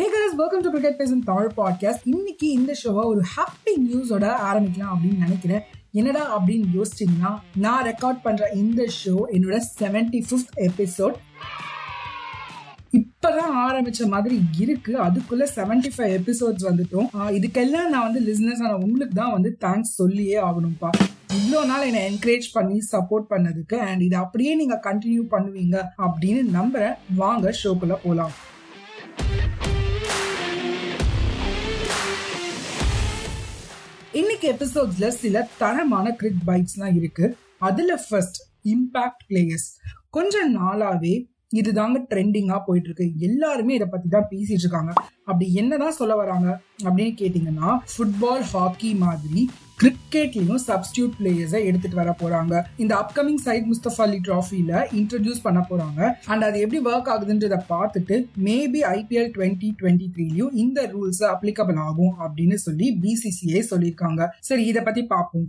Hey guys welcome to cricket பேசும் Tamil podcast இன்னைக்கு இந்த ஷோவை ஒரு ஹாப்பி நியூஸோட ஆரம்பிக்கலாம் அப்படின்னு நினைக்கிறேன். என்னடா அப்படின்னு யோசிச்சிங்கன்னா நான் ரெக்கார்ட் பண்ற இந்த ஷோ என்னோட செவன்டி ஃபிஃப்த் எபிசோட் இப்பதான் ஆரம்பிச்ச மாதிரி இருக்கு. அதுக்குள்ள செவன்டி ஃபைவ் எபிசோட்ஸ் வந்துட்டோம் இதுக்கெல்லாம் நான் வந்து லிஸ்னஸ் ஆன உங்களுக்கு தான் வந்து தேங்க்ஸ் சொல்லியே ஆகணும்ப்பா இவ்வளோ நாள் என்னை என்கரேஜ் பண்ணி சப்போர்ட் பண்ணதுக்கு அண்ட் இதை அப்படியே நீங்க கண்டினியூ பண்ணுவீங்க அப்படின்னு நம்புறேன். வாங்க ஷோக்குள்ள போலாம். இன்னைக்கு எபிசோட்ஸ்ல சில தரமான கிரிக் பைக்ஸ்லாம் இருக்கு. அதுல ஃபர்ஸ்ட் இம்பாக்ட் பிளேயர்ஸ் கொஞ்ச நாளாவே இதுதாங்க ட்ரெண்டிங்காக போயிட்டு இருக்கு எல்லாருமே இதை பத்தி தான் பேசிட்டு இருக்காங்க. அப்படி என்னதான் சொல்ல வராங்க அப்படின்னு கேட்டீங்கன்னா ஃபுட்பால் ஹாக்கி மாதிரி கிரிக்கெட்லையும் சப்ஸ்டியூட் பிளேயர்ஸை எடுத்துட்டு வர போறாங்க. இந்த அப்கமிங் சைட் முஸ்தபா அலி ட்ராஃபியில் இன்ட்ரடியூஸ் பண்ண போறாங்க. அண்ட் அது எப்படி ஒர்க் ஆகுதுன்றத பார்த்துட்டு மேபி ஐபிஎல் டுவெண்ட்டி டுவெண்ட்டி த்ரீலையும் இந்த ரூல்ஸ் அப்ளிகபிள் ஆகும் அப்படின்னு சொல்லி பிசிசிஐ சொல்லியிருக்காங்க. சரி இதை பத்தி பார்ப்போம்.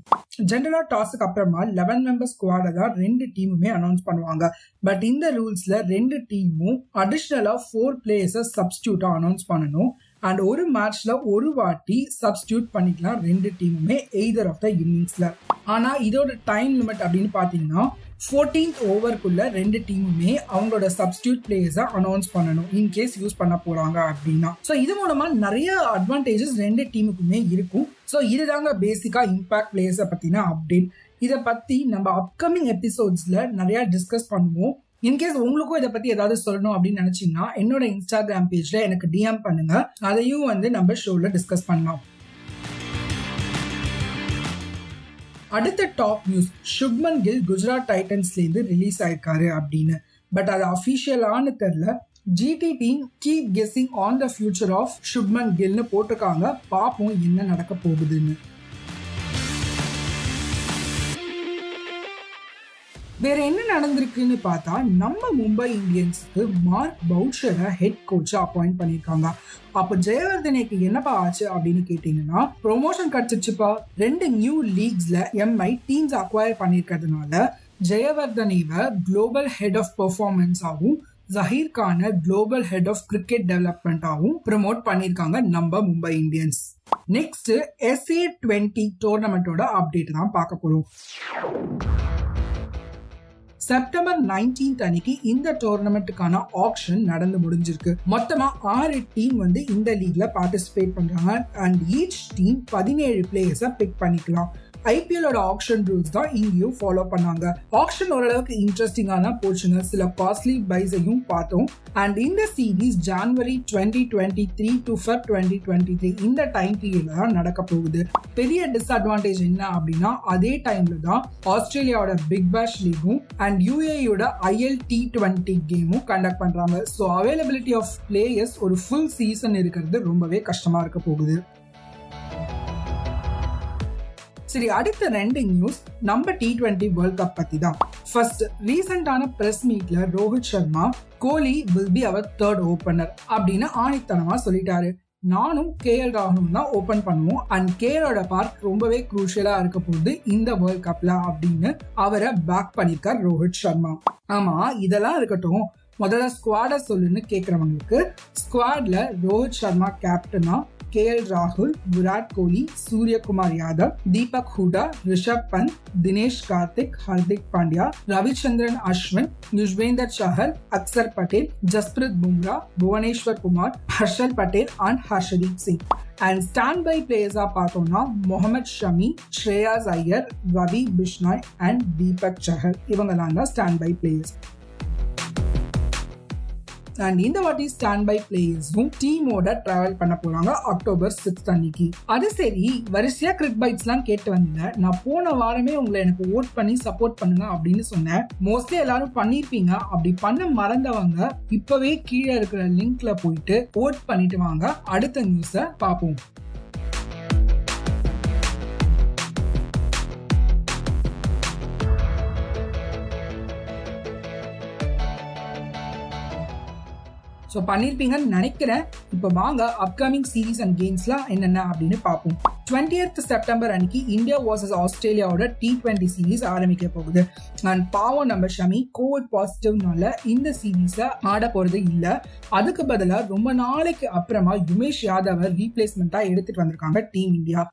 ஜென்ரலா டாஸுக்கு அப்புறமா லெவன் மெம்பர் ஸ்குவாடை தான் ரெண்டு டீமுமே அனௌன்ஸ் பண்ணுவாங்க. பட் இந்த ரூல்ஸ்ல ரெண்டு டீமும் அடிஷ்னலா ஃபோர் பிளேயர்ஸை சப்ஸ்டியூட்டா அனௌன்ஸ் பண்ணணும். அண்ட் ஒரு மேட்ச்ல ஒரு வாட்டி சப்ஸ்டியூட் பண்ணிக்கலாம் ரெண்டு டீமுமே எய்தர் ஆஃப் த இன்னிங்ஸ்ல ஆனா இதோட டைம் லிமிட் அப்படின்னு பாத்தீங்கன்னா ஃபோர்டீன்த் ஓவருக்குள்ள ரெண்டு டீமுமே அவங்களோட சப்ஸ்டியூட் பிளேயர்ஸை அனௌன்ஸ் பண்ணணும் இன்கேஸ் யூஸ் பண்ண போறாங்க அப்படின்னா. ஸோ இது மூலமா நிறைய அட்வான்டேஜஸ் ரெண்டு டீமுக்குமே இருக்கும். ஸோ இதுதாங்க பேசிக்கா இம்பாக்ட் பிளேயர்ஸை பத்தின அப்டேட் இதை பத்தி நம்ம அப்கமிங் எபிசோட்ஸ்ல நிறைய டிஸ்கஸ் பண்ணுவோம். இன்கேஸ் உங்களுக்கும் இதை பத்தி ஏதாவது சொல்லணும் அப்படின்னு நினைச்சீங்கன்னா என்னோட இன்ஸ்டாகிராம் பேஜ்ல எனக்கு டிஎம் பண்ணுங்க. அதையும் வந்து நம்ம ஷோல டிஸ்கஸ் பண்ணலாம். அடுத்த டாப் நியூஸ் சுப்மன் கில் குஜராத் டைட்டன்ஸ்லேருந்து ரிலீஸ் ஆயிருக்காரு அப்படின்னு. பட் அது அபிஷியலான்னு தெரில GT team keep guessing on the future of Shubman கில்னு போட்டிருக்காங்க. பார்ப்போம் என்ன நடக்க போகுதுன்னு. வேற என்ன நடந்திருக்குன்னு பார்த்தா நம்ம மும்பை இந்தியன்ஸுக்கு மார்க் பவுச்சரை ஹெட் கோச்சா அப்பாயிண்ட் பண்ணியிருக்காங்க. அப்போ ஜெயவர்தனைக்கு என்னப்பா ஆச்சு அப்படின்னு கேட்டீங்கன்னா ப்ரொமோஷன் கிடைச்சிச்சுப்பா ரெண்டு நியூ லீக்ஸ்ல எம்ஐ டீம்ஸ் அக்வயர் பண்ணியிருக்கிறதுனால ஜெயவர்தனைவை global head of பெர்ஃபார்மன்ஸாகவும் Zaheer Khan global head of cricket டெவலப்மெண்ட்டாகவும் promote பண்ணியிருக்காங்க நம்ம Mumbai Indians. Next SA twenty டோர்னமெண்ட்டோட update தான் பார்க்க போகிறோம் செப்டம்பர் நைன்டீன்த் அன்னைக்கு இந்த டோர்னமெண்ட்டுக்கான ஆப்ஷன் நடந்து முடிஞ்சிருக்கு. மொத்தமா ஆறு டீம் வந்து இந்த லீக்ல பார்ட்டிசிபேட் பண்றாங்க. அண்ட் ஈச் டீம் பதினேழு பிளேயர்ஸை பிக் பண்ணிக்கலாம். ஐபிஎலோட ஆக்ஷன் ரூல்ஸ் தான் இங்கேயும் ஃபாலோ பண்ணாங்க. ஆக்ஷன் ஓரளவுக்கு இன்ட்ரெஸ்டிங்கான போச்சுங்க. சில காஸ்ட்லி பைஸையும் பார்த்தோம். அண்ட் இந்த series January twenty twenty three to per twenty twenty three இந்த டைம் பீரியட்ல தான் நடக்க போகுது. பெரிய டிஸ்அட்வான்டேஜ் என்ன அப்படின்னா அதே டைம்ல தான் ஆஸ்திரேலியாவோட பிக் பேஷ் லீகும் அண்ட் யூஏயோட ஐஎல் டி டுவெண்ட்டி கேமும் கண்டக்ட் பண்றாங்க. ஸோ அவைலபிலிட்டி ஆஃப் பிளேயர்ஸ் ஒரு ஃபுல் சீசன் இருக்கிறது ரொம்பவே கஷ்டமா இருக்க போகுது. சரி அடுத்த ரெண்டு நியூஸ் நம்ம டி டுவெண்ட்டி வேர்ல்ட் கப் பத்தி தான் ஃபர்ஸ்ட் ரீசெண்டான பிரஸ் மீட்ல Rohit Sharma Kohli will be our third opener அப்படின்னு ஆணித்தனமா சொல்லிட்டாரு. நானும் கே எல் ராகுலும் தான் ஓபன் பண்ணுவோம். அண்ட் கேஎலோட பார்ட் ரொம்பவே குரூஷியலா இருக்க போகுது இந்த வேர்ல்ட் கப்ல அப்படின்னு அவரை பேக் பண்ணிருக்கார் ரோஹித் சர்மா. ஆமா இதெல்லாம் இருக்கட்டும். முதல்ல ஸ்குவாட சொல்லுன்னு கேக்குறவங்களுக்கு ஸ்குவாட்ல ரோஹித் சர்மா கேப்டனா கே எல் ராகுல் Virat Kohli Suryakumar Yadav Deepak Hooda Rishabh Pant Dinesh Karthik Hardik Pandya Ravichandran Ashwin Yuzvendra Chahal Axar Patel Jasprit Bumrah Bhuvneshwar Kumar Harshal Patel and Arshdeep Singh and stand by பிளேயர்ஸா பார்த்தோம்னா Mohammed Shami Shreyas Iyer Ravi Bishnoi and Deepak Chahal இவங்கெல்லாம் தான் stand by players and இந்த வாட்டி stand by பிளேயர்ஸும் டீமோட travel பண்ண போறாங்க October sixth அன்னைக்கு. அது சரி வரிசையா கிரிக் பைட்ஸ் எல்லாம் கேட்டு வந்தேன். நான் போன வாரமே உங்களை எனக்கு ஓட் பண்ணி சப்போர்ட் பண்ணுங்க அப்படின்னு சொன்னேன். மோஸ்ட்லி எல்லாரும் பண்ணிருப்பீங்க. அப்படி பண்ண மறந்தவங்க இப்பவே கீழே இருக்கிற லிங்க்ல போயிட்டு ஓட் பண்ணிட்டு வாங்க. அடுத்த நியூஸ பார்ப்போம். ஸோ பண்ணியிருப்பீங்கன்னு நினைக்கிறேன். இப்போ வாங்க அப்கமிங் சீரீஸ் அண்ட் கேம்ஸ்லாம் என்னென்ன அப்படின்னு பார்ப்போம். டுவெண்ட்டி செப்டம்பர் அன்னைக்கு இந்தியா வர்சஸ் ஆஸ்திரேலியாவோட டி டுவெண்ட்டி சீரீஸ் ஆரம்பிக்க போகுது. அண்ட் பாவம் நம்ம ஷமி கோவிட் பாசிட்டிவ்னால இந்த சீரீஸை ஆட போகிறது இல்லை. அதுக்கு பதிலாக ரொம்ப நாளைக்கு அப்புறமா யுமேஷ் யாதவ ரீப்ளேஸ்மெண்ட்டாக எடுத்துகிட்டு வந்திருக்காங்க டீம் இந்தியா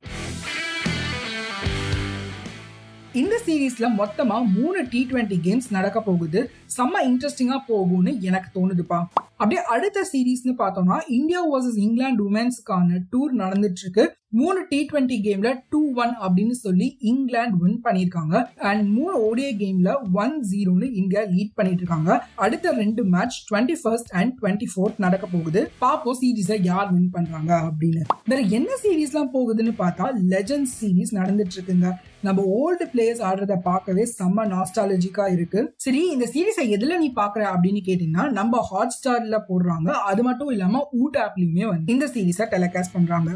இந்த சீரீஸ்ல மொத்தமா மூணு டி டுவெண்ட்டி கேம்ஸ் நடக்க போகுது. செம்ம இன்ட்ரெஸ்டிங்கா போகும்னு எனக்கு தோணுதுப்பா. அப்படியே அடுத்த சீரீஸ்னு பார்த்தோம்னா இந்தியா வர்சஸ் இங்கிலாந்து உமன்ஸ்க்கான டூர் நடந்துட்டு இருக்கு மூணு டி டுவெண்ட்டி கேம்ல டூ ஒன் அப்படின்னு சொல்லி இங்கிலாந்து வின் பண்ணியிருக்காங்க. அண்ட் மூணு ஓடிய கேம்ல ஒன் ஜீரோன்னு இந்தியா லீட் பண்ணிட்டு இருக்காங்க அடுத்த ரெண்டு match twenty first and twenty fourth நடக்க போகுது. பாப்போம் சீரீஸை யார் வின் பண்றாங்க அப்படின்னு. வேற என்ன சீரீஸ்லாம் போகுதுன்னு பார்த்தா லெஜண்ட் சீரீஸ் நடந்துட்டு இருக்குங்க நம்ம ஓல்டு பிளேயர்ஸ் ஆடுறத பார்க்கவே செம்ம நாஸ்டாலஜிக்கா இருக்கு. சரி இந்த சீரீஸை எதுல நீ பாக்குற அப்படின்னு கேட்டீங்கன்னா நம்ம ஹாட் ஸ்டார் சேனல்ல போடுறாங்க. அது மட்டும் இல்லாம ஊட் ஆப்லயுமே வந்து இந்த சீரீஸை டெலிகாஸ்ட் பண்றாங்க.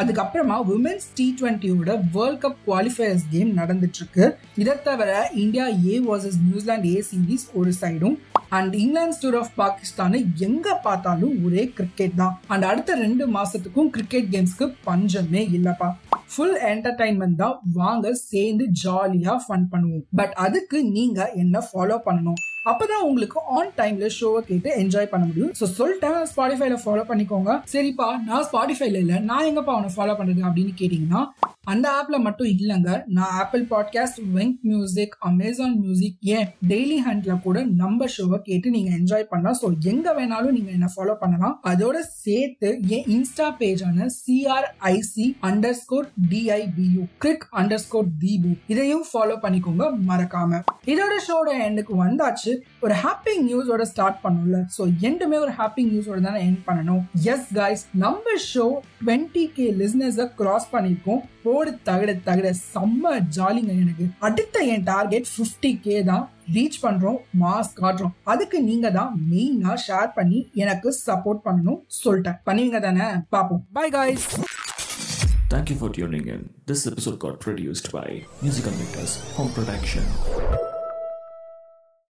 அதுக்கப்புறமா உமன்ஸ் டி டுவெண்ட்டியோட வேர்ல்ட் கப் குவாலிஃபயர்ஸ் கேம் நடந்துட்டு இருக்கு இதை தவிர India A versus New Zealand A series ஒரு சைடும் அண்ட் இங்கிலாந்து டூர் ஆஃப் பாகிஸ்தானை எங்க பார்த்தாலும் ஒரே கிரிக்கெட் தான். அண்ட் அடுத்த ரெண்டு மாசத்துக்கும் கிரிக்கெட் கேம்ஸ்க்கு பஞ்சமே இல்லப்பா. ஃபுல் என்டர்டைன்மெண்ட் தான் வாங்க சேர்ந்து ஜாலியா ஃபன் பண்ணுவோம். பட் அதுக்கு நீங்க என்ன ஃபாலோ பண்ணணும்? அப்பதான் உங்களுக்கு ஆன் டைம்ல ஷோவை கேட்டு என்ஜாய் பண்ண முடியும். ஸோ சொல்லிட்டேன் ஸ்பாடிஃபைல ஃபாலோ பண்ணிக்கோங்க. சரிப்பா நான் ஸ்பாடிஃபைல இல்லை நான் எங்கப்பா அவனை ஃபாலோ பண்றது அப்படின்னு கேட்டீங்கன்னா அந்த ஆப்ல மட்டும் இல்லைங்க. நான் Apple podcast Wynk music Amazon music ஏன் டெய்லி ஹண்ட்ல கூட நம்ம ஷோவை கேட்டு நீங்க என்ஜாய் பண்ணலாம். ஸோ எங்க வேணாலும் நீங்க என்ன ஃபாலோ பண்ணலாம். அதோட சேர்த்து என் Insta பேஜான C R I C underscore D I P U cric underscore Deepu இதையும் ஃபாலோ பண்ணிக்கோங்க மறக்காம. இதோட ஷோட எண்டுக்கு வந்தாச்சு. ஒரு ஹாப்பி நியூஸோட ஸ்டார்ட் பண்ணும்ல. ஸோ எண்டுமே ஒரு ஹாப்பி நியூஸோட தானே எண்ட் பண்ணணும். எஸ் கைஸ் நம்ம ஷோ டுவெண்ட்டி கே லிஸ்னஸை கிராஸ் பண்ணியிருக்கோம். ரோடு தகட தகட செம்ம ஜாலிங்க எனக்கு. அடுத்த என் டார்கெட் ஃபிஃப்டி கே தான் ரீச் பண்றோம் மாஸ் காட்டுறோம். அதுக்கு நீங்க தான் மெயினா ஷேர் பண்ணி எனக்கு சப்போர்ட் பண்ணணும் சொல்லிட்டேன். பண்ணுவீங்க தானே? பாப்போம் bye guys Thank you for tuning in. This episode got produced by Musical Makers Home Production.